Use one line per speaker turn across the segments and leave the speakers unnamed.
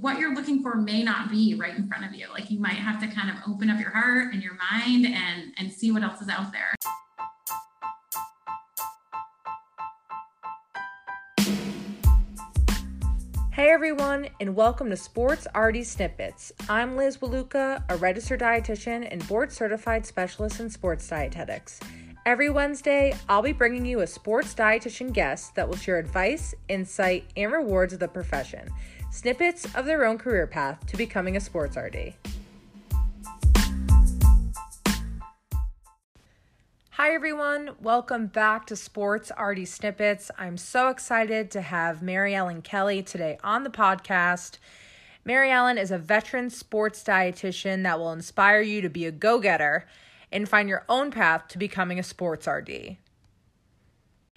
what you're looking for may not be right in front of you. Like you might have to kind of open up your heart and your mind and and see what else is out there.
Hey everyone, and welcome to Sports RD Snippets. I'm Liz Waluka, a registered dietitian and board certified specialist in sports dietetics. Every Wednesday, I'll be bringing you a sports dietitian guest that will share advice, insight, and rewards of the profession, snippets of their own career path to becoming a sports RD. Hi, everyone. Welcome back to Sports RD Snippets. I'm so excited to have Mary Ellen Kelly today on the podcast. Mary Ellen is a veteran sports dietitian that will inspire you to be a go getter and find your own path to becoming a sports RD.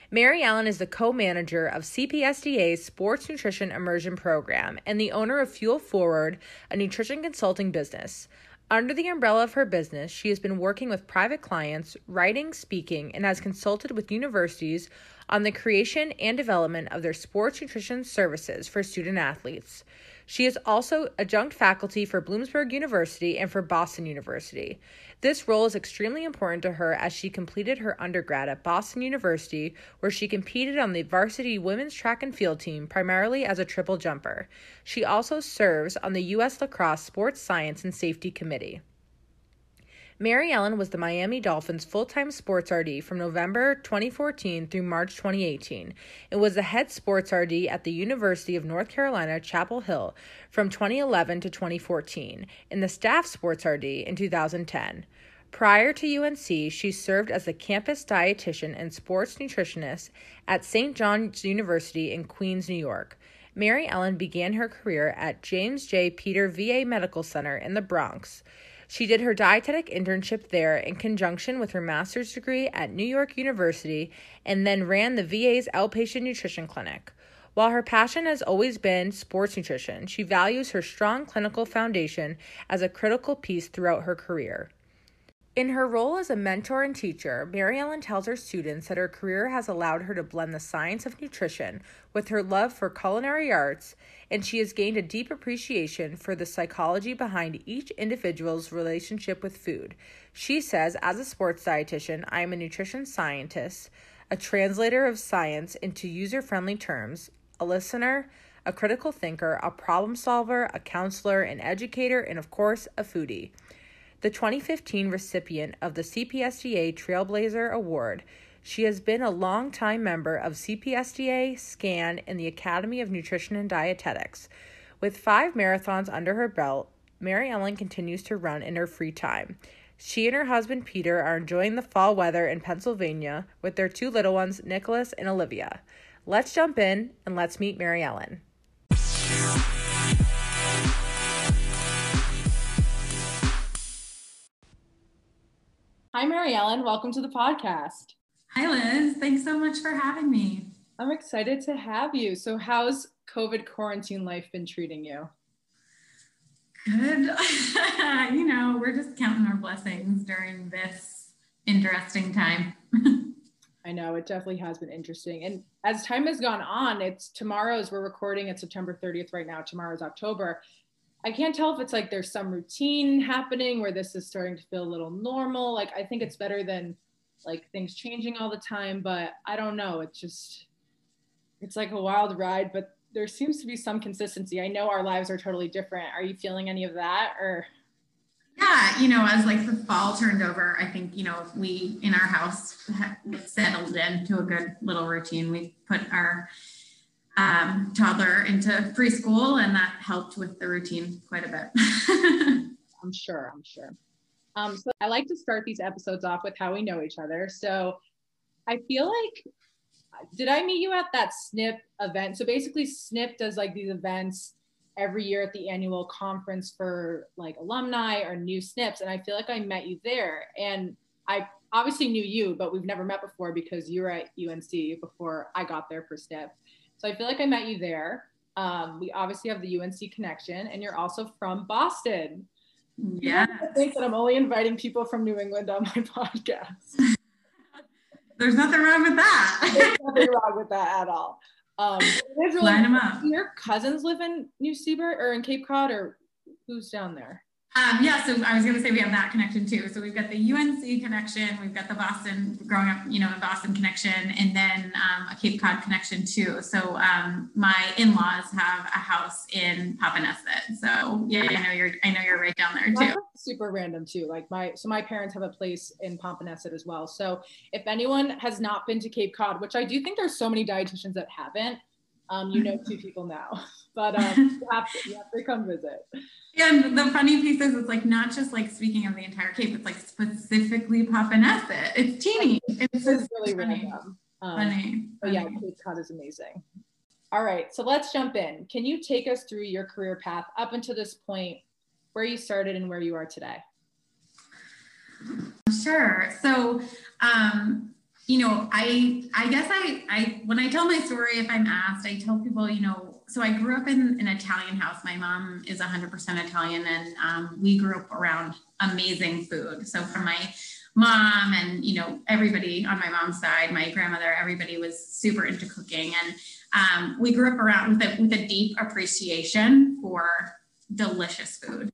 Mary Ellen is the co manager of CPSDA's Sports Nutrition Immersion Program and the owner of Fuel Forward, a nutrition consulting business. Under the umbrella of her business, she has been working with private clients, writing, speaking, and has consulted with universities on the creation and development of their sports nutrition services for student athletes. She is also adjunct faculty for Bloomsburg University and for Boston University. This role is extremely important to her as she completed her undergrad at Boston University, where she competed on the varsity women's track and field team primarily as a triple jumper. She also serves on the U.S. Lacrosse Sports Science and Safety Committee. Mary Ellen was the Miami Dolphins full time sports RD from November 2014 through March 2018 and was the head sports RD at the University of North Carolina, Chapel Hill from 2011 to 2014 and the staff sports RD in 2010. Prior to UNC, she served as a campus dietitian and sports nutritionist at St. John's University in Queens, New York. Mary Ellen began her career at James J. Peters VA Medical Center in the Bronx. She did her dietetic internship there in conjunction with her master's degree at New York University and then ran the VA's outpatient nutrition clinic. While her passion has always been sports nutrition, she values her strong clinical foundation as a critical piece throughout her career. In her role as a mentor and teacher, Mary Ellen tells her students that her career has allowed her to blend the science of nutrition with her love for culinary arts, and she has gained a deep appreciation for the psychology behind each individual's relationship with food. She says, as a sports dietitian, I am a nutrition scientist, a translator of science into user friendly terms, a listener, a critical thinker, a problem solver, a counselor, an educator, and of course, a foodie the 2015 recipient of the CPSDA Trailblazer Award. She has been a longtime member of CPSDA, SCAN, and the Academy of Nutrition and Dietetics. With five marathons under her belt, Mary Ellen continues to run in her free time. She and her husband Peter are enjoying the fall weather in Pennsylvania with their two little ones, Nicholas and Olivia. Let's jump in and let's meet Mary Ellen. Hi, Mary Ellen. Welcome to the podcast.
Hi, Liz. Thanks so much for having me.
I'm excited to have you. So, how's COVID quarantine life been treating you?
Good. you know, we're just counting our blessings during this interesting time.
I know it definitely has been interesting. And as time has gone on, it's tomorrow's, we're recording at September 30th right now. Tomorrow's October. I can't tell if it's like there's some routine happening where this is starting to feel a little normal. Like I think it's better than like things changing all the time, but I don't know. It's just it's like a wild ride, but there seems to be some consistency. I know our lives are totally different. Are you feeling any of that or
yeah, you know, as like the fall turned over, I think, you know, we in our house settled into a good little routine. We put our um, toddler into preschool, and that helped with the routine quite a bit.
I'm sure. I'm sure. Um, so I like to start these episodes off with how we know each other. So I feel like, did I meet you at that SNP event? So basically, SNP does like these events every year at the annual conference for like alumni or new SNPs, and I feel like I met you there. And I obviously knew you, but we've never met before because you were at UNC before I got there for SNP. So I feel like I met you there. Um, we obviously have the UNC connection, and you're also from Boston.
Yeah.
I think that I'm only inviting people from New England on my podcast.
There's nothing wrong with that.
There's nothing wrong with that at all.
Um, really Line them up. Your cousins live in New Seabury or in Cape Cod, or who's down there?
Um, yeah, so I was going to say we have that connection too. So we've got the UNC connection, we've got the Boston, growing up, you know, in Boston connection, and then um, Cape Cod connection too. So um, my in-laws have a house in Popponesset. So yeah, I know you're, I know you're right down there too.
super random too. Like my, so my parents have a place in Popponesset as well. So if anyone has not been to Cape Cod, which I do think there's so many dietitians that haven't, um, you know two people now, but um, you, have to, you have to come visit.
And the funny piece is, it's like not just like speaking of the entire Cape, it's like specifically Popponesset. It's teeny. It's, it's really
funny. random. Um, funny. But yeah, Cape Cod is amazing. All right, so let's jump in. Can you take us through your career path up until this point, where you started and where you are today?
Sure. So, um, you know, I I guess I I when I tell my story, if I'm asked, I tell people, you know, so I grew up in an Italian house. My mom is 100% Italian, and um, we grew up around amazing food. So from my mom and you know everybody on my mom's side, my grandmother, everybody was super into cooking, and um, we grew up around with a with a deep appreciation for delicious food.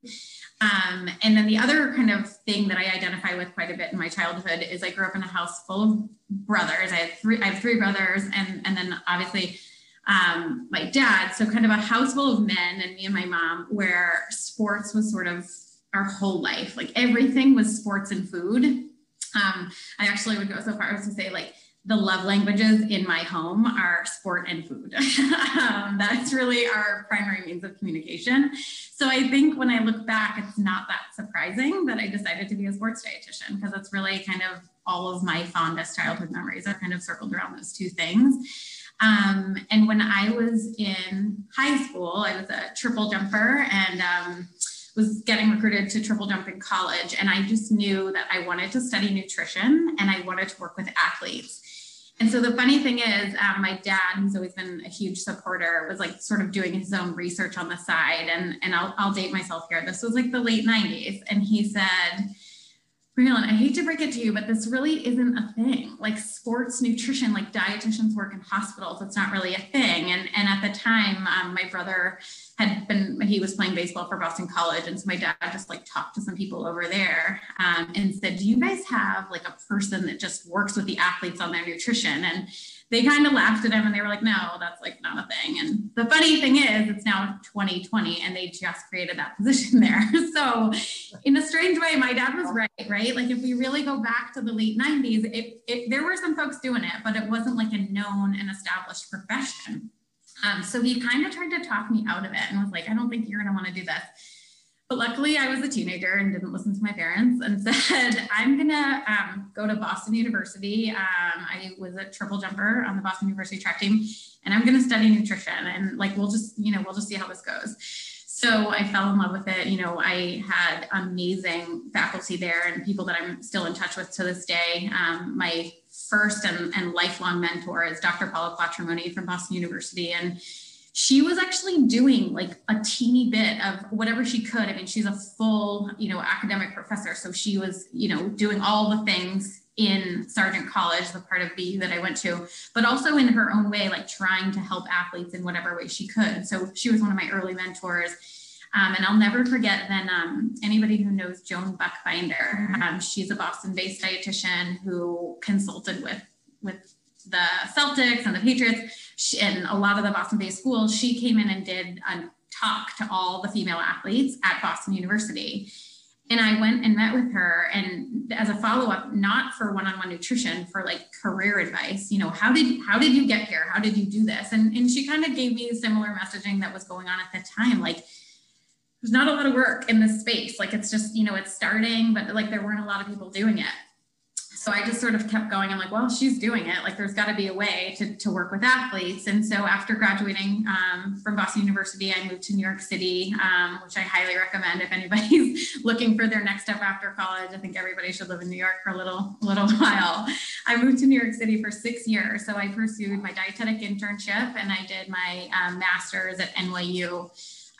Um, and then the other kind of thing that I identify with quite a bit in my childhood is I grew up in a house full of brothers. I have three, I have three brothers, and and then obviously um, my dad. So kind of a house full of men, and me and my mom, where sports was sort of our whole life. Like everything was sports and food. Um, I actually would go so far as to say like the love languages in my home are sport and food. um, that's really our primary means of communication. So I think when I look back, it's not that surprising that I decided to be a sports dietitian because it's really kind of all of my fondest childhood memories are kind of circled around those two things. Um, and when I was in high school, I was a triple jumper and um, was getting recruited to triple jump in college. And I just knew that I wanted to study nutrition and I wanted to work with athletes. And so the funny thing is, um, my dad, who's always been a huge supporter, was like sort of doing his own research on the side. And, and I'll, I'll date myself here. This was like the late 90s. And he said, Mary Ellen, I hate to break it to you, but this really isn't a thing. Like sports nutrition, like dietitians work in hospitals, it's not really a thing. And, and at the time, um, my brother had been, he was playing baseball for Boston College. And so my dad just like talked to some people over there um, and said, Do you guys have like a person that just works with the athletes on their nutrition? And they kind of laughed at him and they were like, no, that's like not a thing. And the funny thing is, it's now 2020 and they just created that position there. so, in a strange way, my dad was right, right? Like, if we really go back to the late 90s, it, it, there were some folks doing it, but it wasn't like a known and established profession. Um, so, he kind of tried to talk me out of it and was like, I don't think you're going to want to do this. But luckily, I was a teenager and didn't listen to my parents and said, I'm going to um, go to Boston University. Um, I was a triple jumper on the Boston University track team, and I'm going to study nutrition. And like, we'll just, you know, we'll just see how this goes. So I fell in love with it. You know, I had amazing faculty there and people that I'm still in touch with to this day. Um, my first and, and lifelong mentor is Dr. Paula Quatromoni from Boston University. And she was actually doing like a teeny bit of whatever she could. I mean, she's a full, you know, academic professor. So she was, you know, doing all the things in Sargent College, the part of BU that I went to, but also in her own way, like trying to help athletes in whatever way she could. So she was one of my early mentors. Um, and I'll never forget then um, anybody who knows Joan Buckbinder, um, she's a Boston based dietitian who consulted with, with the Celtics and the Patriots she, and a lot of the Boston based schools, she came in and did a talk to all the female athletes at Boston University. And I went and met with her and as a follow-up, not for one-on-one nutrition, for like career advice, you know, how did how did you get here? How did you do this? And and she kind of gave me similar messaging that was going on at the time. Like there's not a lot of work in this space. Like it's just, you know, it's starting, but like there weren't a lot of people doing it so I just sort of kept going. I'm like, well, she's doing it. Like, there's got to be a way to, to work with athletes. And so after graduating um, from Boston University, I moved to New York City, um, which I highly recommend if anybody's looking for their next step after college. I think everybody should live in New York for a little, little while. I moved to New York City for six years. So I pursued my dietetic internship and I did my um, master's at NYU.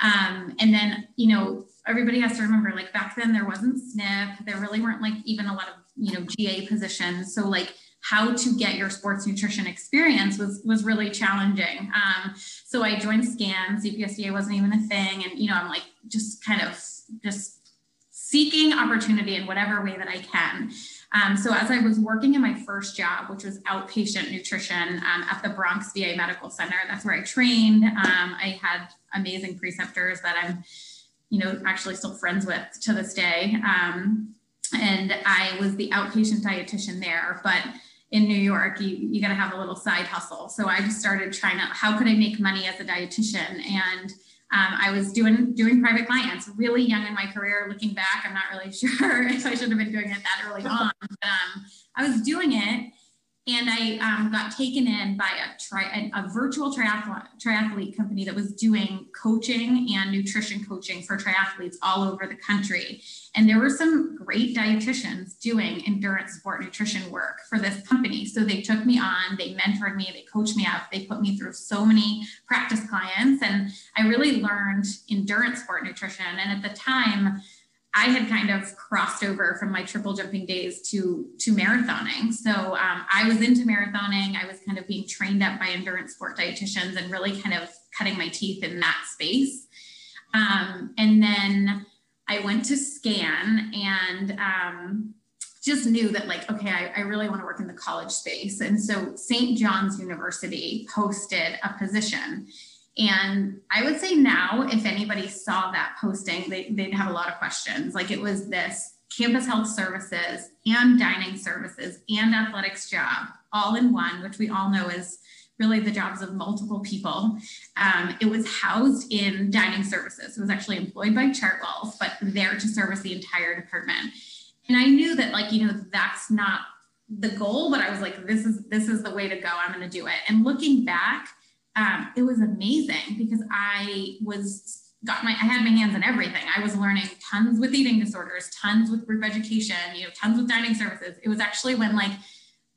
Um, and then, you know, everybody has to remember like back then there wasn't SNP, there really weren't like even a lot of you know, GA positions. So like how to get your sports nutrition experience was was really challenging. Um, so I joined SCAN. CPSDA wasn't even a thing, and you know I'm like just kind of just seeking opportunity in whatever way that I can. Um, so as I was working in my first job, which was outpatient nutrition um, at the Bronx VA Medical Center, that's where I trained. Um, I had amazing preceptors that I'm, you know, actually still friends with to this day. Um, and I was the outpatient dietitian there, but in New York, you, you got to have a little side hustle. So I just started trying to, how could I make money as a dietitian? And um, I was doing doing private clients really young in my career. Looking back, I'm not really sure if I should have been doing it that early on. But um, I was doing it, and I um, got taken in by a, tri- a, virtual triathlete, triathlete company that was doing coaching and nutrition coaching for triathletes all over the country. And there were some great dietitians doing endurance sport nutrition work for this company. So they took me on, they mentored me, they coached me up, they put me through so many practice clients, and I really learned endurance sport nutrition. And at the time, I had kind of crossed over from my triple jumping days to to marathoning. So um, I was into marathoning. I was kind of being trained up by endurance sport dietitians and really kind of cutting my teeth in that space. Um, and then I went to scan and um, just knew that like okay I, I really want to work in the college space. And so St. John's University posted a position and I would say now, if anybody saw that posting, they, would have a lot of questions. Like it was this campus health services and dining services and athletics job all in one, which we all know is really the jobs of multiple people. Um, it was housed in dining services. It was actually employed by Chartwells, but there to service the entire department. And I knew that, like, you know, that's not the goal, but I was like, this is this is the way to go. I'm going to do it. And looking back, um, it was amazing because I was got my I had my hands in everything. I was learning tons with eating disorders, tons with group education, you know, tons with dining services. It was actually when like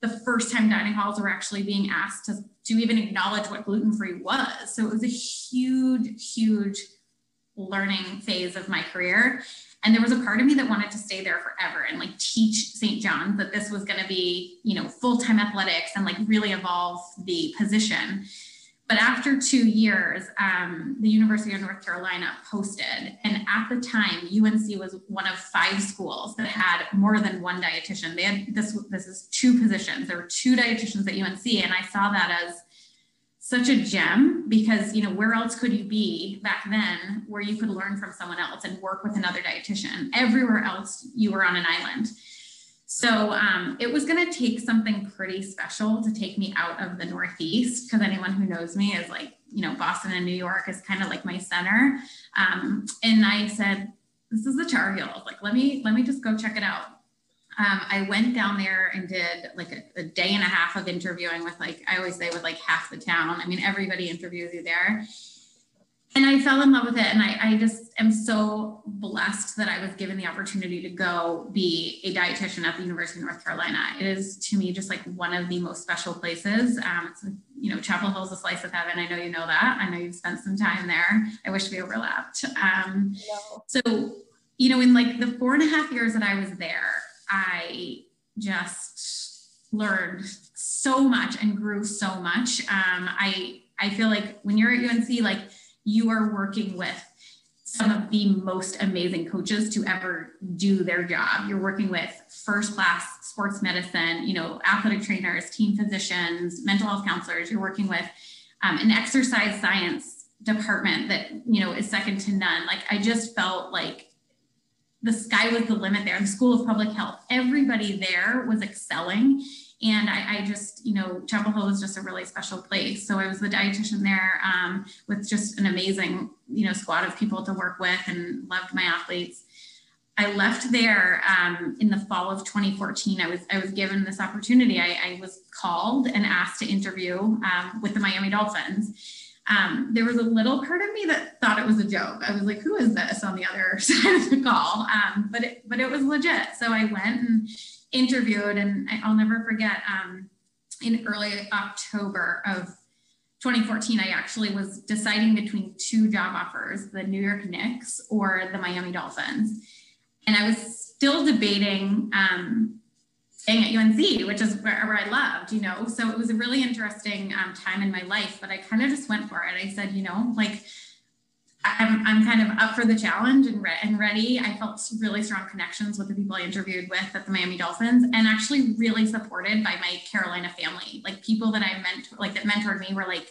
the first time dining halls were actually being asked to, to even acknowledge what gluten-free was. So it was a huge, huge learning phase of my career. And there was a part of me that wanted to stay there forever and like teach St. John's that this was going to be, you know, full-time athletics and like really evolve the position. But after two years, um, the University of North Carolina posted, and at the time, UNC was one of five schools that had more than one dietitian. They had this. This is two positions. There were two dietitians at UNC, and I saw that as such a gem because you know where else could you be back then where you could learn from someone else and work with another dietitian? Everywhere else, you were on an island. So um, it was going to take something pretty special to take me out of the Northeast because anyone who knows me is like, you know, Boston and New York is kind of like my center. Um, and I said, this is the Tar Heels. Like, let me let me just go check it out. Um, I went down there and did like a, a, day and a half of interviewing with like I always say with like half the town. I mean, everybody interviews you there and I fell in love with it. And I, I just am so blessed that I was given the opportunity to go be a dietitian at the University of North Carolina. It is to me just like one of the most special places. Um, it's, you know, Chapel Hill is a slice of heaven. I know you know that. I know you've spent some time there. I wish we overlapped. Um, no. So, you know, in like the four and a half years that I was there, I just learned so much and grew so much. Um, I I feel like when you're at UNC, like you are working with some of the most amazing coaches to ever do their job. You're working with first class sports medicine, you know, athletic trainers, team physicians, mental health counselors. You're working with um, an exercise science department that, you know, is second to none. Like I just felt like the sky was the limit there. The School of Public Health, everybody there was excelling and I, I, just, you know, Chapel Hill was just a really special place. So I was the dietitian there um, with just an amazing, you know, squad of people to work with and loved my athletes. I left there um, in the fall of 2014. I was I was given this opportunity. I, I was called and asked to interview um, with the Miami Dolphins. Um, there was a little part of me that thought it was a joke. I was like, "Who is this?" on the other side of the call, um, but it, but it was legit. So I went and interviewed, and I'll never forget um, in early October of 2014, I actually was deciding between two job offers the New York Knicks or the Miami Dolphins. And I was still debating um, staying at UNC, which is where, where I loved, you know. So it was a really interesting um, time in my life, but I kind of just went for it. I said, you know, like I'm, I'm kind of up for the challenge and, re- and ready. I felt really strong connections with the people I interviewed with at the Miami Dolphins and actually really supported by my Carolina family. Like people that I meant, like that mentored me were like,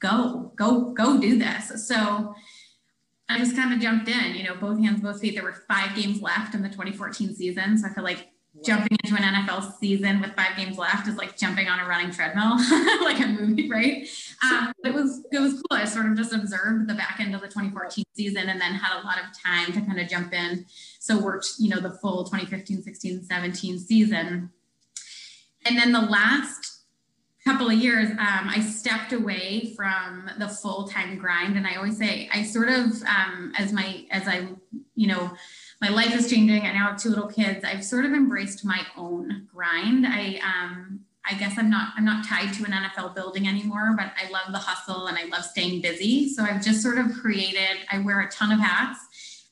go, go, go do this. So I just kind of jumped in, you know, both hands, both feet. There were five games left in the 2014 season. So I feel like jumping into an NFL season with five games left is like jumping on a running treadmill, like a movie, right? Um, it was it was cool. I sort of just observed the back end of the 2014 season and then had a lot of time to kind of jump in. So worked, you know, the full 2015, 16, 17 season. And then the last couple of years, um, I stepped away from the full time grind, and I always say I sort of um, as my as I you know my life is changing. I now have two little kids. I've sort of embraced my own grind. I um, I guess I'm not I'm not tied to an NFL building anymore, but I love the hustle and I love staying busy. So I've just sort of created. I wear a ton of hats.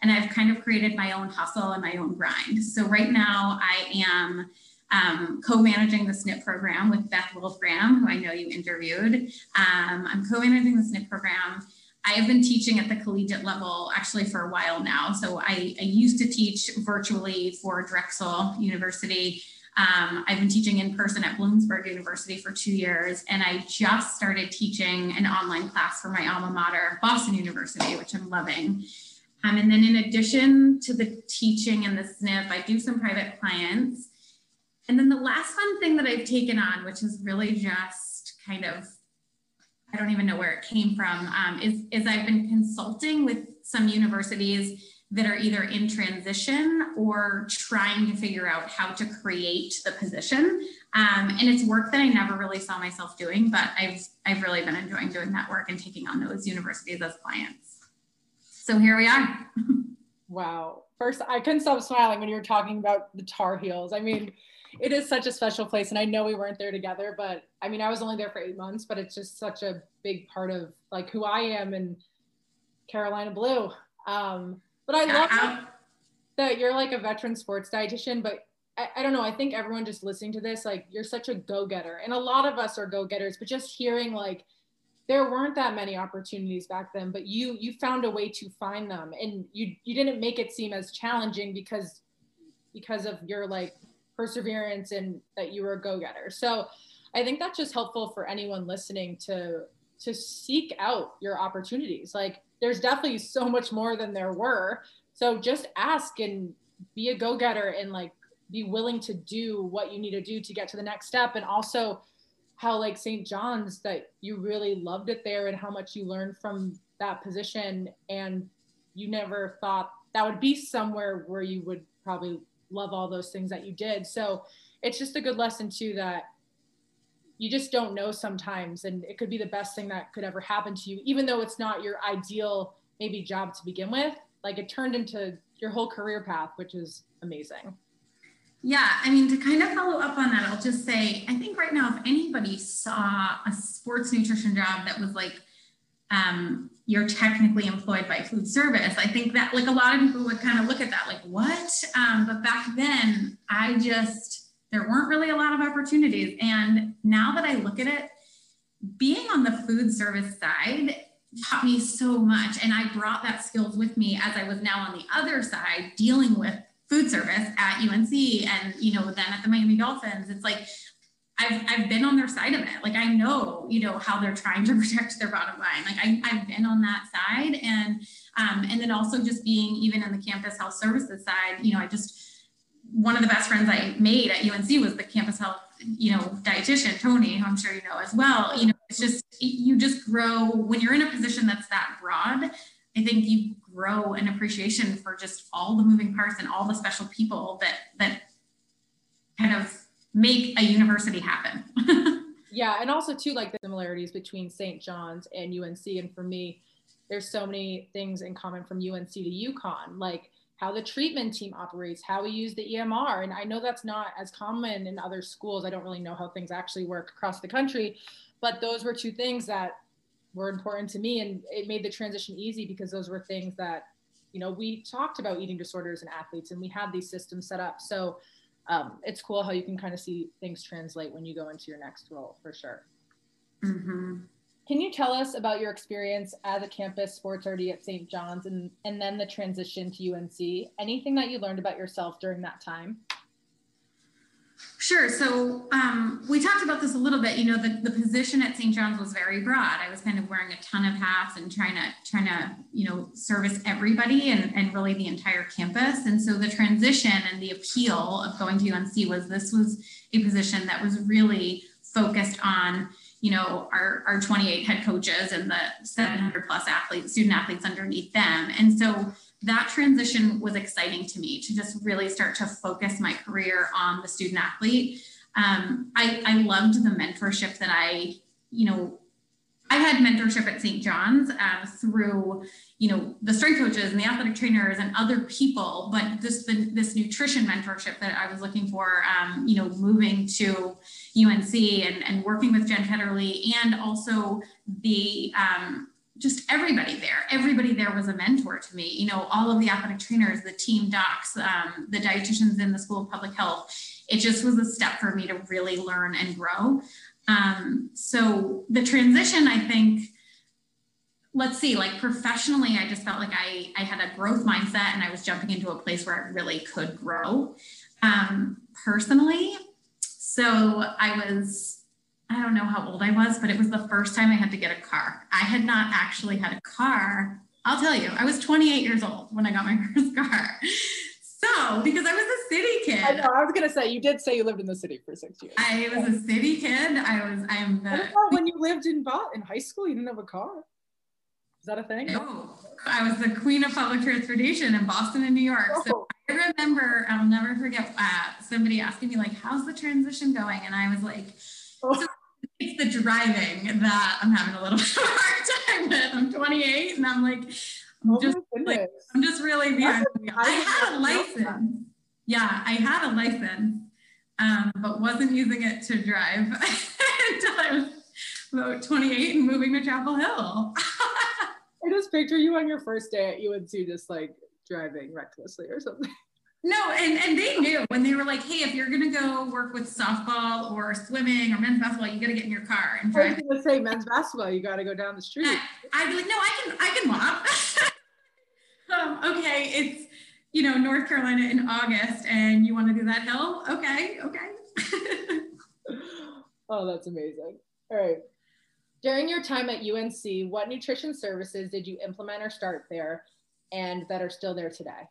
And I've kind of created my own hustle and my own grind. So right now I am um, co-managing the SNP program with Beth Wolfgram, who I know you interviewed. Um, I'm co-managing the SNP program. I have been teaching at the collegiate level actually for a while now. So I, I used to teach virtually for Drexel University. Um, I've been teaching in person at Bloomsburg University for two years, and I just started teaching an online class for my alma mater, Boston University, which I'm loving. Um, and then in addition to the teaching and the SNP, I do some private clients. And then the last fun thing that I've taken on, which is really just kind of, I don't even know where it came from, um, is, is I've been consulting with some universities that are either in transition or trying to figure out how to create the position. Um, and it's work that I never really saw myself doing, but I've, I've really been enjoying doing that work and taking on those universities as clients. So here we are.
wow. First, I couldn't stop smiling when you were talking about the Tar Heels. I mean, it is such a special place and i know we weren't there together but i mean i was only there for eight months but it's just such a big part of like who i am and carolina blue. Um but i love that, that you're like a veteran sports dietitian but I, I don't know i think everyone just listening to this like you're such a go-getter and a lot of us are go-getters but just hearing like there weren't that many opportunities back then but you you found a way to find them and you you didn't make it seem as challenging because because of your like perseverance and that you were a go-getter. So I think that's just helpful for anyone listening to to seek out your opportunities. Like there's definitely so much more than there were. So just ask and be a go-getter and like be willing to do what you need to do to get to the next step and also how like St. John's that you really loved it there and how much you learned from that position and you never thought that would be somewhere where you would probably love all those things that you did. So it's just a good lesson too that you just don't know sometimes and it could be the best thing that could ever happen to you even though it's not your ideal maybe job to begin with like it turned into your whole career path which is amazing
yeah i mean to kind of follow up on that i'll just say i think right now if anybody saw a sports nutrition job that was like um, you're technically employed by food service. I think that like a lot of people would kind of look at that like, what? Um, but back then, I just, there weren't really a lot of opportunities. And now that I look at it, being on the food service side taught me so much. And I brought that skills with me as I was now on the other side dealing with food service at UNC and, you know, then at the Miami Dolphins. It's like I've, I've been on their side of it. Like I know, you know, how they're trying to protect their bottom line. Like I, I've been on that side. And, um, and then also just being even in the campus health services side, you know, I just, one of the best friends I made at UNC was the campus health, you know, dietitian, Tony, who I'm sure you know as well. You know, it's just, you just grow when you're in a position that's that broad. I think you grow an appreciation for just all the moving parts and all the special people that, that kind of make a university happen.
yeah, and also too like the similarities between St. John's and UNC. And for me, there's so many things in common from UNC to UConn, like how the treatment team operates, how we use the EMR. And I know that's not as common in other schools. I don't really know how things actually work across the country, but those were two things that were important to me. And it made the transition easy because those were things that, you know, we talked about eating disorders and athletes and we had these systems set up. So um, it's cool how you can kind of see things translate when you go into your next role for sure.
Mm-hmm.
Can you tell us about your experience as a campus sports RD at St. John's and, and then the transition to UNC? Anything that you learned about yourself during that time?
Sure. So um, we talked about this a little bit. You know, the, the position at St. John's was very broad. I was kind of wearing a ton of hats and trying to trying to you know service everybody and, and really the entire campus. And so the transition and the appeal of going to UNC was this was a position that was really focused on you know our, our 28 head coaches and the 700 plus athletes student athletes underneath them and so that transition was exciting to me to just really start to focus my career on the student athlete. Um, I, I loved the mentorship that I, you know, I had mentorship at St. John's um, through, you know, the strength coaches and the athletic trainers and other people, but this this nutrition mentorship that I was looking for, um, you know, moving to UNC and, and working with Jen Ketterly and also the um, just everybody there. Everybody there was a mentor to me. You know all of the athletic trainers the team docs um, the dietitians in the school of public health it just was a step for me to really learn and grow. Um, so the transition i think let's see like professionally i just felt like i i had a growth mindset and i was jumping into a place where i really could grow. Um, personally so i was I don't know how old I was, but it was the first time I had to get a car. I had not actually had a car. I'll tell you, I was 28 years old when I got my first car. So, because I was a city kid.
I know, I was gonna say you did say you lived in the city for six years.
I was a city kid. I was. I'm the.
when you lived in in high school, you didn't have a car. Is that a thing?
No, I was the queen of public transportation in Boston and New York. Oh. So I remember, I'll never forget uh, somebody asking me like, "How's the transition going?" And I was like. Oh. So it's the driving that I'm having a little bit of a hard time with. I'm 28 and I'm like, I'm oh just like, I'm just really behind. I had a license. Yeah, I had a license, um, but wasn't using it to drive until I was about 28 and moving to Chapel Hill.
I just picture you on your first day at UNC just like driving recklessly or something.
No, and, and they knew when they were like, hey, if you're gonna go work with softball or swimming or men's basketball, you gotta get in your car and drive.
I was gonna say men's basketball, you gotta go down the street.
I'd be like, no, I can I can walk. um, okay, it's you know North Carolina in August, and you want to do that hill? Okay, okay.
oh, that's amazing. All right. During your time at UNC, what nutrition services did you implement or start there, and that are still there today?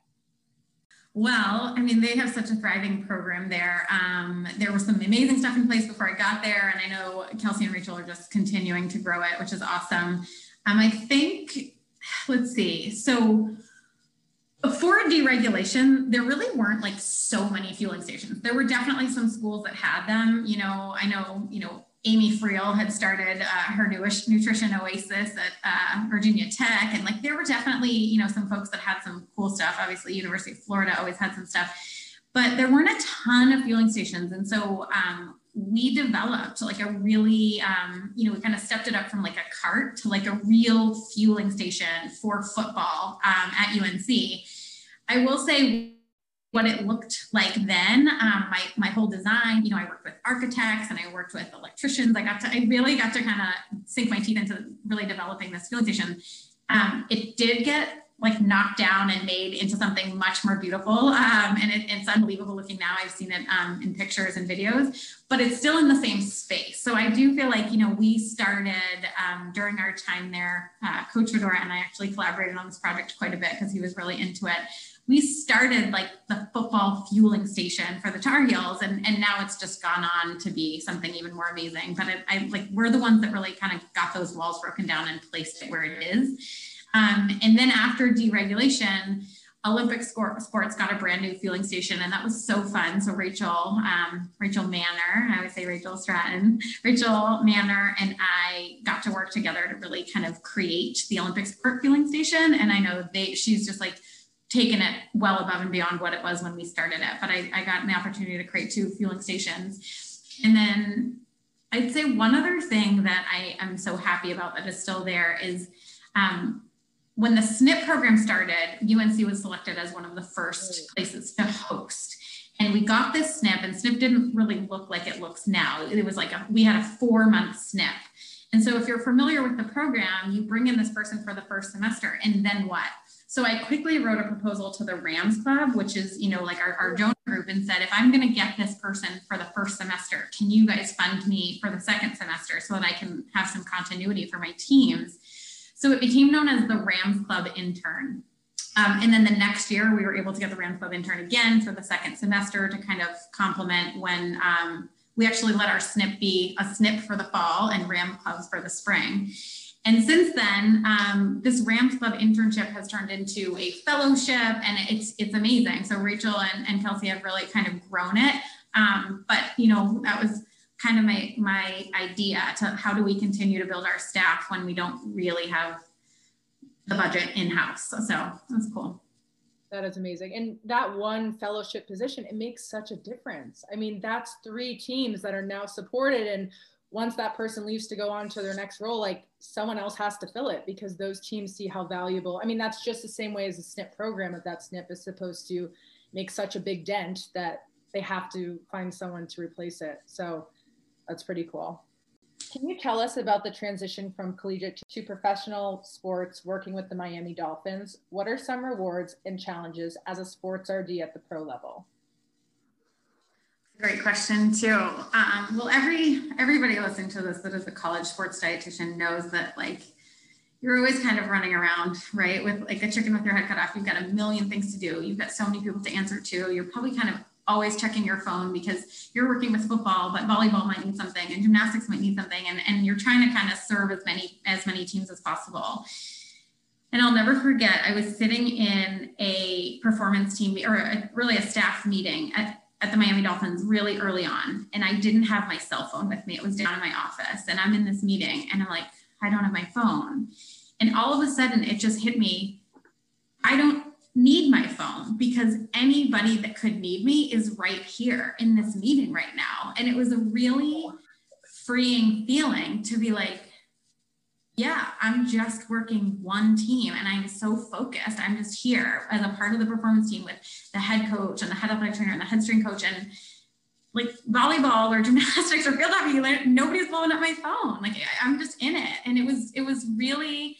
Well, I mean, they have such a thriving program there. Um, there was some amazing stuff in place before I got there, and I know Kelsey and Rachel are just continuing to grow it, which is awesome. Um, I think, let's see, so before deregulation, there really weren't like so many fueling stations. There were definitely some schools that had them. You know, I know, you know, Amy Friel had started uh, her newish nutrition oasis at uh, Virginia Tech. And like there were definitely, you know, some folks that had some cool stuff. Obviously, University of Florida always had some stuff, but there weren't a ton of fueling stations. And so um, we developed like a really, um, you know, we kind of stepped it up from like a cart to like a real fueling station for football um, at UNC. I will say what it looked like then. Um, my, my whole design, you know, I worked with architects and I worked with electricians. I got to, I really got to kind of sink my teeth into really developing this fueling station. Um, it did get like knocked down and made into something much more beautiful. Um, and it, it's unbelievable looking now. I've seen it um, in pictures and videos, but it's still in the same space. So I do feel like, you know, we started um, during our time there, uh, Coach Fedora and I actually collaborated on this project quite a bit because he was really into it we started like the football fueling station for the Tar Heels, and, and now it's just gone on to be something even more amazing. But I, I like we're the ones that really kind of got those walls broken down and placed it where it is. Um, and then after deregulation, Olympic sports got a brand new fueling station, and that was so fun. So Rachel, um, Rachel Manner, I would say Rachel Stratton, Rachel Manner, and I got to work together to really kind of create the Olympic sport fueling station. And I know they, she's just like taken it well above and beyond what it was when we started it. But I, I got an opportunity to create two fueling stations. And then I'd say one other thing that I am so happy about that is still there is um, when the SNP program started, UNC was selected as one of the first places to host. And we got this SNP, and SNP didn't really look like it looks now. It was like a, we had a four month SNP. And so, if you're familiar with the program, you bring in this person for the first semester, and then what? So I quickly wrote a proposal to the Rams Club, which is, you know, like our, our donor group, and said, if I'm going to get this person for the first semester, can you guys fund me for the second semester so that I can have some continuity for my teams? So it became known as the Rams Club intern. Um, and then the next year, we were able to get the Rams Club intern again for the second semester to kind of complement when um, we actually let our SNP be a SNP for the fall and Rams Club for the spring. And since then, um, this Rams Club internship has turned into a fellowship, and it's it's amazing. So Rachel and, and Kelsey have really kind of grown it. Um, but you know, that was kind of my my idea to how do we continue to build our staff when we don't really have the budget in house. So, so that's cool.
That is amazing. And that one fellowship position, it makes such a difference. I mean, that's three teams that are now supported and once that person leaves to go on to their next role, like someone else has to fill it because those teams see how valuable. I mean, that's just the same way as a SNP program. If that SNP is supposed to make such a big dent that they have to find someone to replace it. So that's pretty cool. Can you tell us about the transition from collegiate to professional sports working with the Miami Dolphins? What are some rewards and challenges as a sports RD at the pro level?
Great question too. Um, well, every everybody listening to this that is a college sports dietitian knows that like you're always kind of running around, right? With like a chicken with your head cut off. You've got a million things to do. You've got so many people to answer to. You're probably kind of always checking your phone because you're working with football, but volleyball might need something and gymnastics might need something. And, and you're trying to kind of serve as many as many teams as possible. And I'll never forget, I was sitting in a performance team or a, really a staff meeting at at the Miami Dolphins really early on, and I didn't have my cell phone with me. It was down in my office, and I'm in this meeting, and I'm like, I don't have my phone. And all of a sudden, it just hit me I don't need my phone because anybody that could need me is right here in this meeting right now. And it was a really freeing feeling to be like, yeah, I'm just working one team and I'm so focused. I'm just here as a part of the performance team with the head coach and the head athletic trainer and the head strength coach and like volleyball or gymnastics or field hockey, like nobody's blowing up my phone. Like I'm just in it. And it was, it was really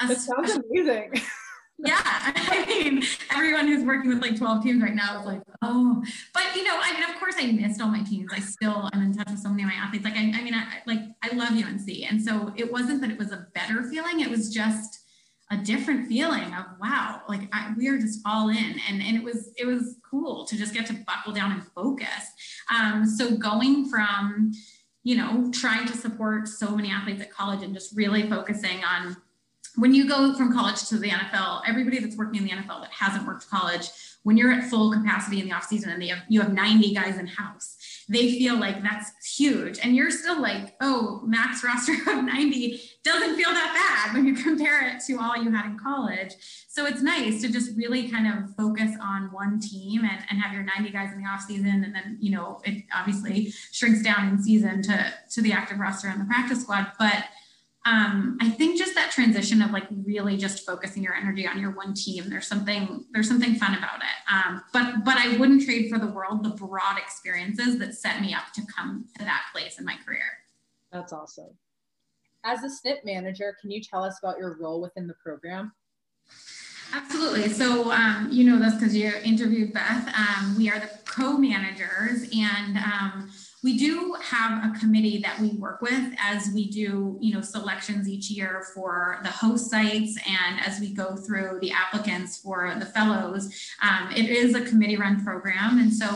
a it sounds amazing.
yeah i mean everyone who's working with like 12 teams right now is like oh. But you know i mean of course i missed all my teams. I still am in touch with so many of my athletes. Like i, I mean I, like i love unc and so it wasn't that it was a better feeling. It was just a different feeling of wow like I, we are just all in. And and it was it was cool to just get to buckle down and focus. Um, so going from you know trying to support so many athletes at college and just really focusing on when you go from college to the NFL, everybody that's working in the NFL that hasn't worked college, when you're at full capacity in the off season and they have, you have 90 guys in house, they feel like that's huge. And you're still like, oh, max roster of 90 doesn't feel that bad when you compare it to all you had in college. So it's nice to just really kind of focus on one team and, and have your 90 guys in the off season. And then, you know, it obviously shrinks down in season to, to the active roster and the practice squad. But um, I think just that transition of like really just focusing your energy on your one team. There's something there's something fun about it. Um, but but I wouldn't trade for the world the broad experiences that set me up to come to that place in my career.
That's awesome. As a SNP manager, can you tell us about your role within the program?
Absolutely. So um, you know this because you interviewed Beth. Um, we are the co-managers and um, we do have a committee that we work with as we do, you know, selections each year for the host sites and as we go through the applicants for the fellows. Um, it is a committee-run program, and so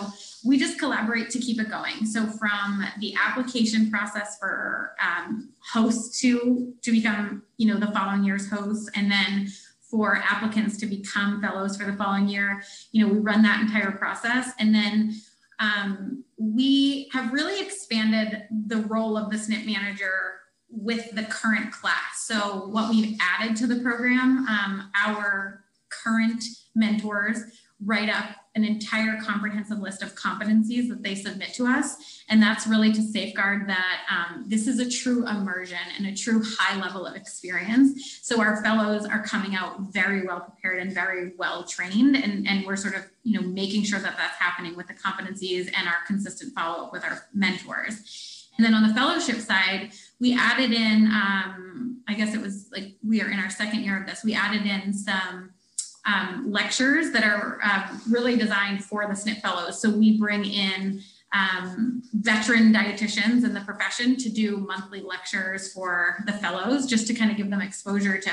we just collaborate to keep it going. So from the application process for um, hosts to to become, you know, the following year's hosts, and then for applicants to become fellows for the following year, you know, we run that entire process, and then um, we have really expanded the role of the SNP manager with the current class. So what we've added to the program, um, our current mentors write up an entire comprehensive list of competencies that they submit to us. And that's really to safeguard that um, this is a true immersion and a true high level of experience. So our fellows are coming out very well prepared and very well trained. And, and we're sort of, you know, making sure that that's happening with the competencies and our consistent follow up with our mentors. And then on the fellowship side, we added in, um, I guess it was like we are in our second year of this, we added in some um, lectures that are uh, really designed for the SNP fellows. So we bring in um, veteran dietitians in the profession to do monthly lectures for the fellows, just to kind of give them exposure to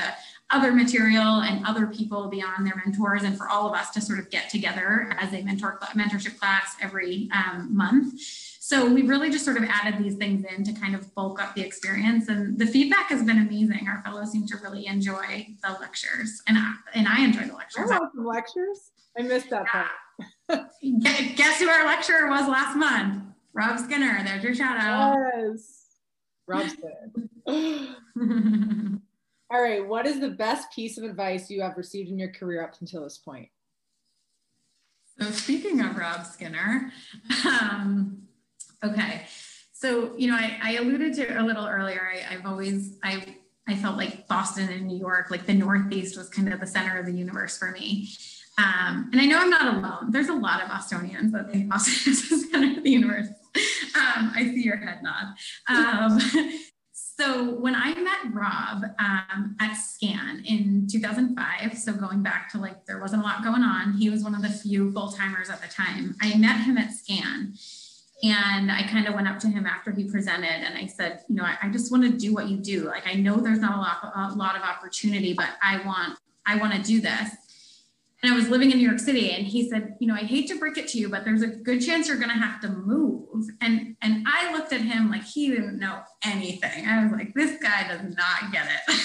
other material and other people beyond their mentors, and for all of us to sort of get together as a mentor mentorship class every um, month. So we really just sort of added these things in to kind of bulk up the experience, and the feedback has been amazing. Our fellows seem to really enjoy the lectures, and I, and I enjoy the lectures.
I love the lectures. I missed that
yeah. part. Guess who our lecturer was last month? Rob Skinner. There's your shout out.
Yes, Rob Skinner. All right. What is the best piece of advice you have received in your career up until this point?
So speaking of Rob Skinner. Um, Okay. So, you know, I, I alluded to a little earlier, I, I've always, I, I felt like Boston and New York, like the Northeast was kind of the center of the universe for me. Um, and I know I'm not alone. There's a lot of Bostonians that think Boston is the center of the universe. Um, I see your head nod. Um, so when I met Rob um, at SCAN in 2005, so going back to like there wasn't a lot going on, he was one of the few full timers at the time. I met him at SCAN and I kind of went up to him after he presented and I said, you know, I, I just want to do what you do. Like, I know there's not a lot, a lot of opportunity, but I want, I want to do this. And I was living in New York City and he said, you know, I hate to break it to you, but there's a good chance you're going to have to move. And, and I looked at him like he didn't know anything. I was like, this guy does not get it.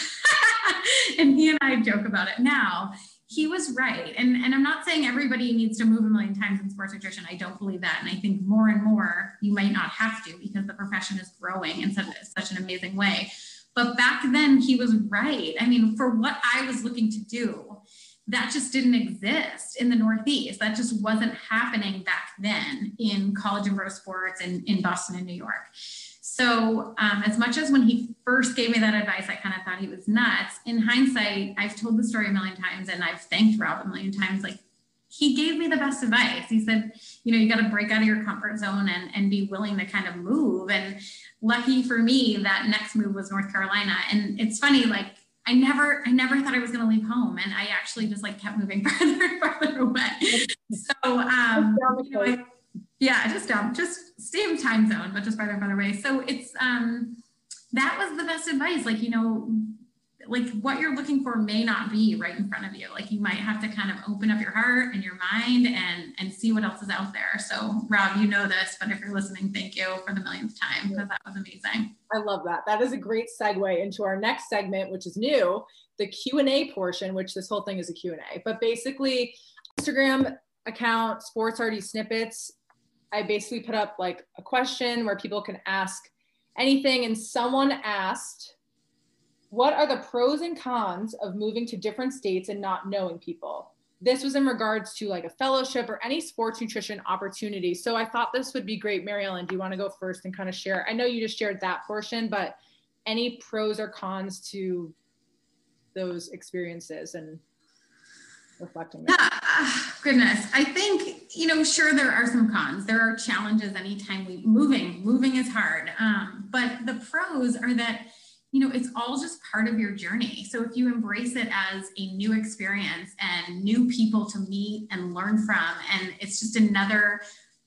and he and I joke about it now he was right. And, and I'm not saying everybody needs to move a million times in sports nutrition. I don't believe that. And I think more and more you might not have to because the profession is growing in such, such an amazing way. But back then he was right. I mean, for what I was looking to do, that just didn't exist in the Northeast. That just wasn't happening back then in college and pro sports and in Boston and New York. So, um, as much as when he first gave me that advice, I kind of thought he was nuts. In hindsight, I've told the story a million times and I've thanked Rob a million times. Like, he gave me the best advice. He said, you know, you got to break out of your comfort zone and, and be willing to kind of move. And lucky for me, that next move was North Carolina. And it's funny, like, I never, I never thought I was going to leave home, and I actually just like kept moving further and farther away. So, um, you know, I, yeah, just um, just same time zone, but just farther and farther away. So it's um, that was the best advice. Like you know, like what you're looking for may not be right in front of you. Like you might have to kind of open up your heart and your mind and and see what else is out there. So Rob, you know this, but if you're listening, thank you for the millionth time because that was amazing.
I love that. That is a great segue into our next segment, which is new, the Q and A portion, which this whole thing is a Q and A. But basically, Instagram account Sports RD Snippets I basically put up like a question where people can ask anything. And someone asked, What are the pros and cons of moving to different states and not knowing people? This was in regards to like a fellowship or any sports nutrition opportunity. So I thought this would be great. Mary Ellen, do you want to go first and kind of share? I know you just shared that portion, but any pros or cons to those experiences and reflecting?
Yeah, goodness. I think, you know, sure, there are some cons. There are challenges anytime we moving, moving is hard. Um, but the pros are that, you know, it's all just part of your journey. So if you embrace it as a new experience and new people to meet and learn from, and it's just another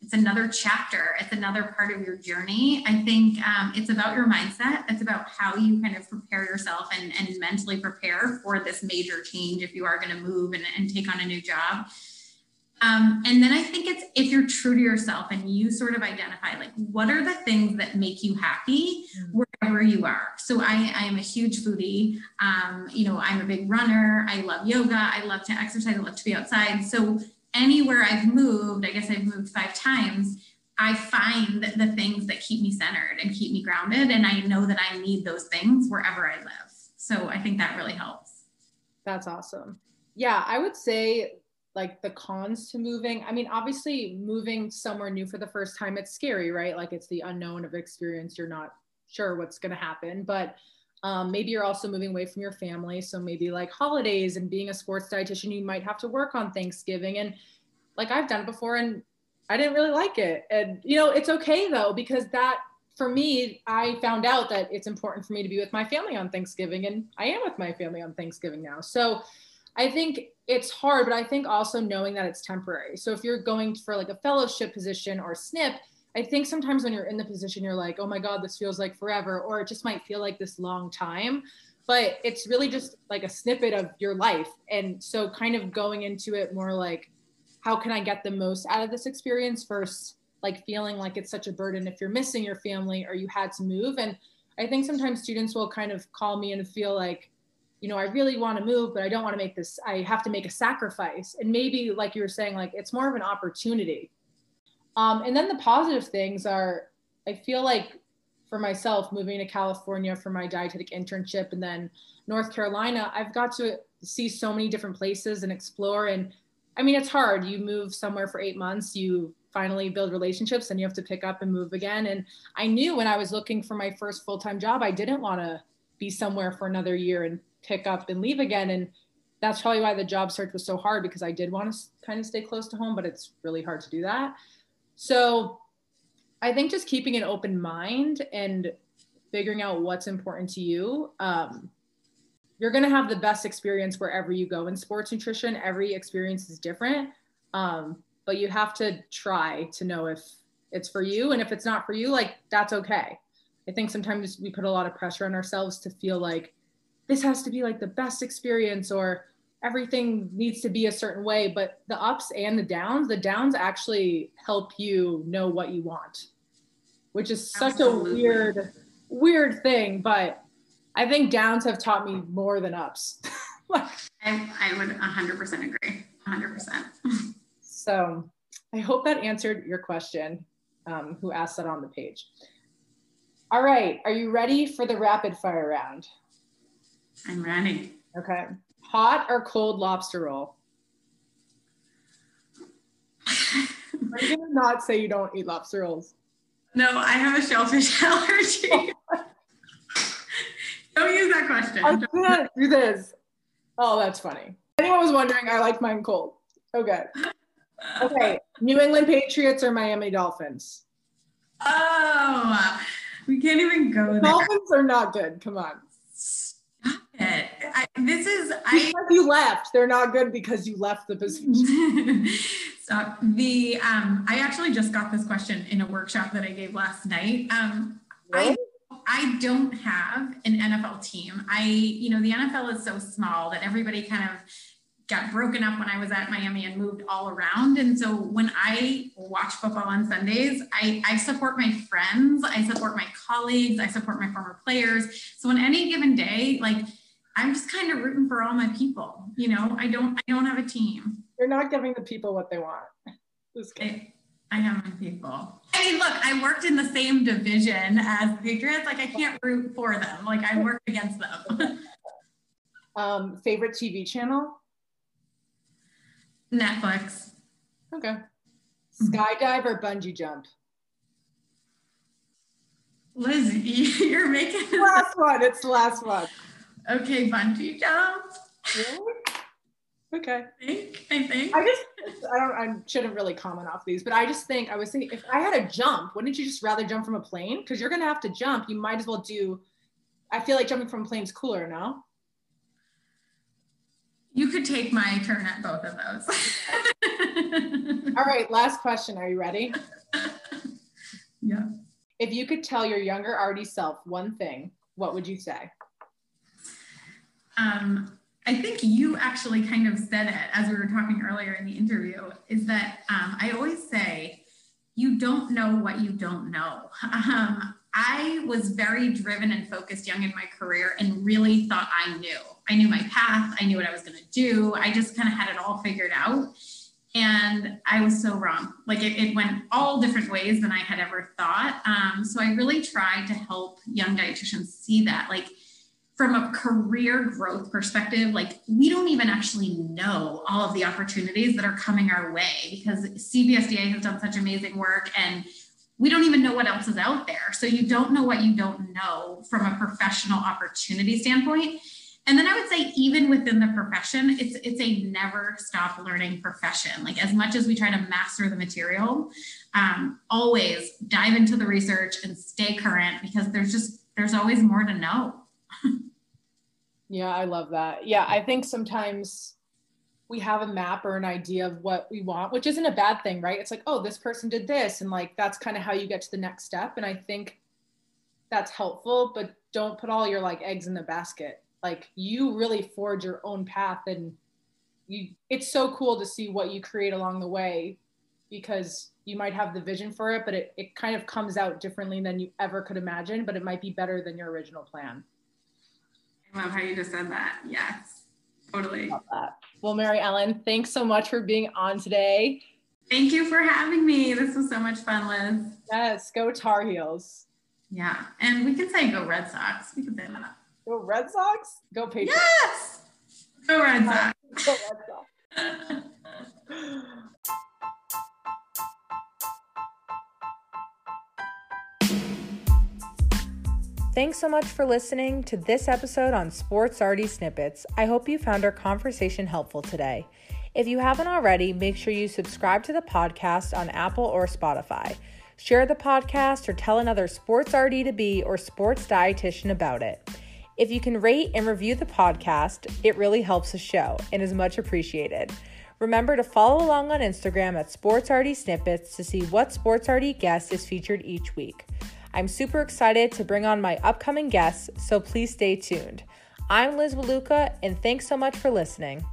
it's another chapter. It's another part of your journey. I think um, it's about your mindset. It's about how you kind of prepare yourself and, and mentally prepare for this major change if you are going to move and, and take on a new job. Um, and then i think it's if you're true to yourself and you sort of identify like what are the things that make you happy mm. wherever you are. So i, I am a huge foodie. Um, you know i'm a big runner. I love yoga. I love to exercise. I love to be outside. So anywhere I've moved, I guess I've moved five times, I find the things that keep me centered and keep me grounded. And I know that I need those things wherever I live. So I think that really helps.
That's awesome. Yeah, I would say like the cons to moving. I mean, obviously, moving somewhere new for the first time, it's scary, right? Like it's the unknown of experience. You're not sure what's going to happen, but um, maybe you're also moving away from your family. So maybe like holidays and being a sports dietitian, you might have to work on Thanksgiving. And like I've done it before and I didn't really like it. And, you know, it's okay though, because that for me, I found out that it's important for me to be with my family on Thanksgiving. And I am with my family on Thanksgiving now. So I think it's hard, but I think also knowing that it's temporary. So if you're going for like a fellowship position or SNP, I think sometimes when you're in the position, you're like, oh my God, this feels like forever, or it just might feel like this long time. But it's really just like a snippet of your life. And so, kind of going into it more like, how can I get the most out of this experience versus like feeling like it's such a burden if you're missing your family or you had to move. And I think sometimes students will kind of call me and feel like, you know, I really want to move, but I don't want to make this, I have to make a sacrifice. And maybe, like you were saying, like it's more of an opportunity um, and then the positive things are, I feel like for myself, moving to California for my dietetic internship and then North Carolina, I've got to see so many different places and explore. And I mean, it's hard. You move somewhere for eight months, you finally build relationships and you have to pick up and move again. And I knew when I was looking for my first full time job, I didn't want to be somewhere for another year and pick up and leave again. And that's probably why the job search was so hard because I did want to kind of stay close to home, but it's really hard to do that. So I think just keeping an open mind and figuring out what's important to you. Um, you're going to have the best experience wherever you go in sports nutrition. Every experience is different, um, but you have to try to know if it's for you. And if it's not for you, like that's okay. I think sometimes we put a lot of pressure on ourselves to feel like this has to be like the best experience or everything needs to be a certain way, but the ups and the downs, the downs actually help you know what you want, which is such Absolutely. a weird, weird thing. But I think downs have taught me more than ups.
I, I would 100% agree. 100%.
so I hope that answered your question, um, who asked that on the page. All right. Are you ready for the rapid fire round?
I'm ready.
Okay. Hot or cold lobster roll? You gonna not say you don't eat lobster rolls?
No, I have a shellfish allergy. don't use that question. I
can't do this. Oh, that's funny. Anyone was wondering, I like mine cold. Okay. Okay. New England Patriots or Miami Dolphins?
Oh, we can't even go the there.
Dolphins are not good. Come on
it. I, this is I
you left. They're not good because you left the position.
so the um, I actually just got this question in a workshop that I gave last night. Um, I I don't have an NFL team. I you know the NFL is so small that everybody kind of got broken up when I was at Miami and moved all around. And so when I watch football on Sundays, I, I support my friends, I support my colleagues, I support my former players. So on any given day, like I'm just kind of rooting for all my people. You know, I don't I don't have a team.
You're not giving the people what they want.
I, I have my people. I mean, look, I worked in the same division as the Patriots. Like I can't root for them. Like I work against them.
um, favorite TV channel?
Netflix.
Okay. Skydive or bungee jump?
Liz, you're making
the last one. It's the last one.
Okay, bungee jump.
Really? Okay.
I think. I think.
I just I don't I shouldn't really comment off these, but I just think I was thinking if I had a jump, wouldn't you just rather jump from a plane? Because you're gonna have to jump. You might as well do I feel like jumping from a plane's cooler, no?
You could take my turn at both of those.
All right, last question. Are you ready?
yeah.
If you could tell your younger RD self one thing, what would you say?
Um, I think you actually kind of said it as we were talking earlier in the interview is that um, I always say, you don't know what you don't know. Um, I was very driven and focused young in my career and really thought I knew. I knew my path, I knew what I was going to do. I just kind of had it all figured out. And I was so wrong. Like it, it went all different ways than I had ever thought. Um, so I really tried to help young dietitians see that. Like, from a career growth perspective, like we don't even actually know all of the opportunities that are coming our way because CPSDA has done such amazing work and we don't even know what else is out there. So you don't know what you don't know from a professional opportunity standpoint. And then I would say even within the profession, it's it's a never stop learning profession. Like as much as we try to master the material, um, always dive into the research and stay current because there's just there's always more to know.
Yeah, I love that. Yeah, I think sometimes we have a map or an idea of what we want, which isn't a bad thing, right? It's like, oh, this person did this. And like, that's kind of how you get to the next step. And I think that's helpful, but don't put all your like eggs in the basket. Like, you really forge your own path. And you, it's so cool to see what you create along the way because you might have the vision for it, but it, it kind of comes out differently than you ever could imagine, but it might be better than your original plan.
Love how you just said that. Yes, totally.
Well, Mary Ellen, thanks so much for being on today.
Thank you for having me. This was so much fun, Liz.
Yes, go Tar Heels.
Yeah, and we can say go Red Sox. We can say that.
Go Red Sox. Go Patriots.
Yes. Go Red Sox. go Red Sox.
Thanks so much for listening to this episode on Sports RD Snippets. I hope you found our conversation helpful today. If you haven't already, make sure you subscribe to the podcast on Apple or Spotify. Share the podcast or tell another sports RD to be or sports dietitian about it. If you can rate and review the podcast, it really helps the show and is much appreciated. Remember to follow along on Instagram at Sports RD Snippets to see what Sports RD guest is featured each week. I'm super excited to bring on my upcoming guests, so please stay tuned. I'm Liz Waluka, and thanks so much for listening.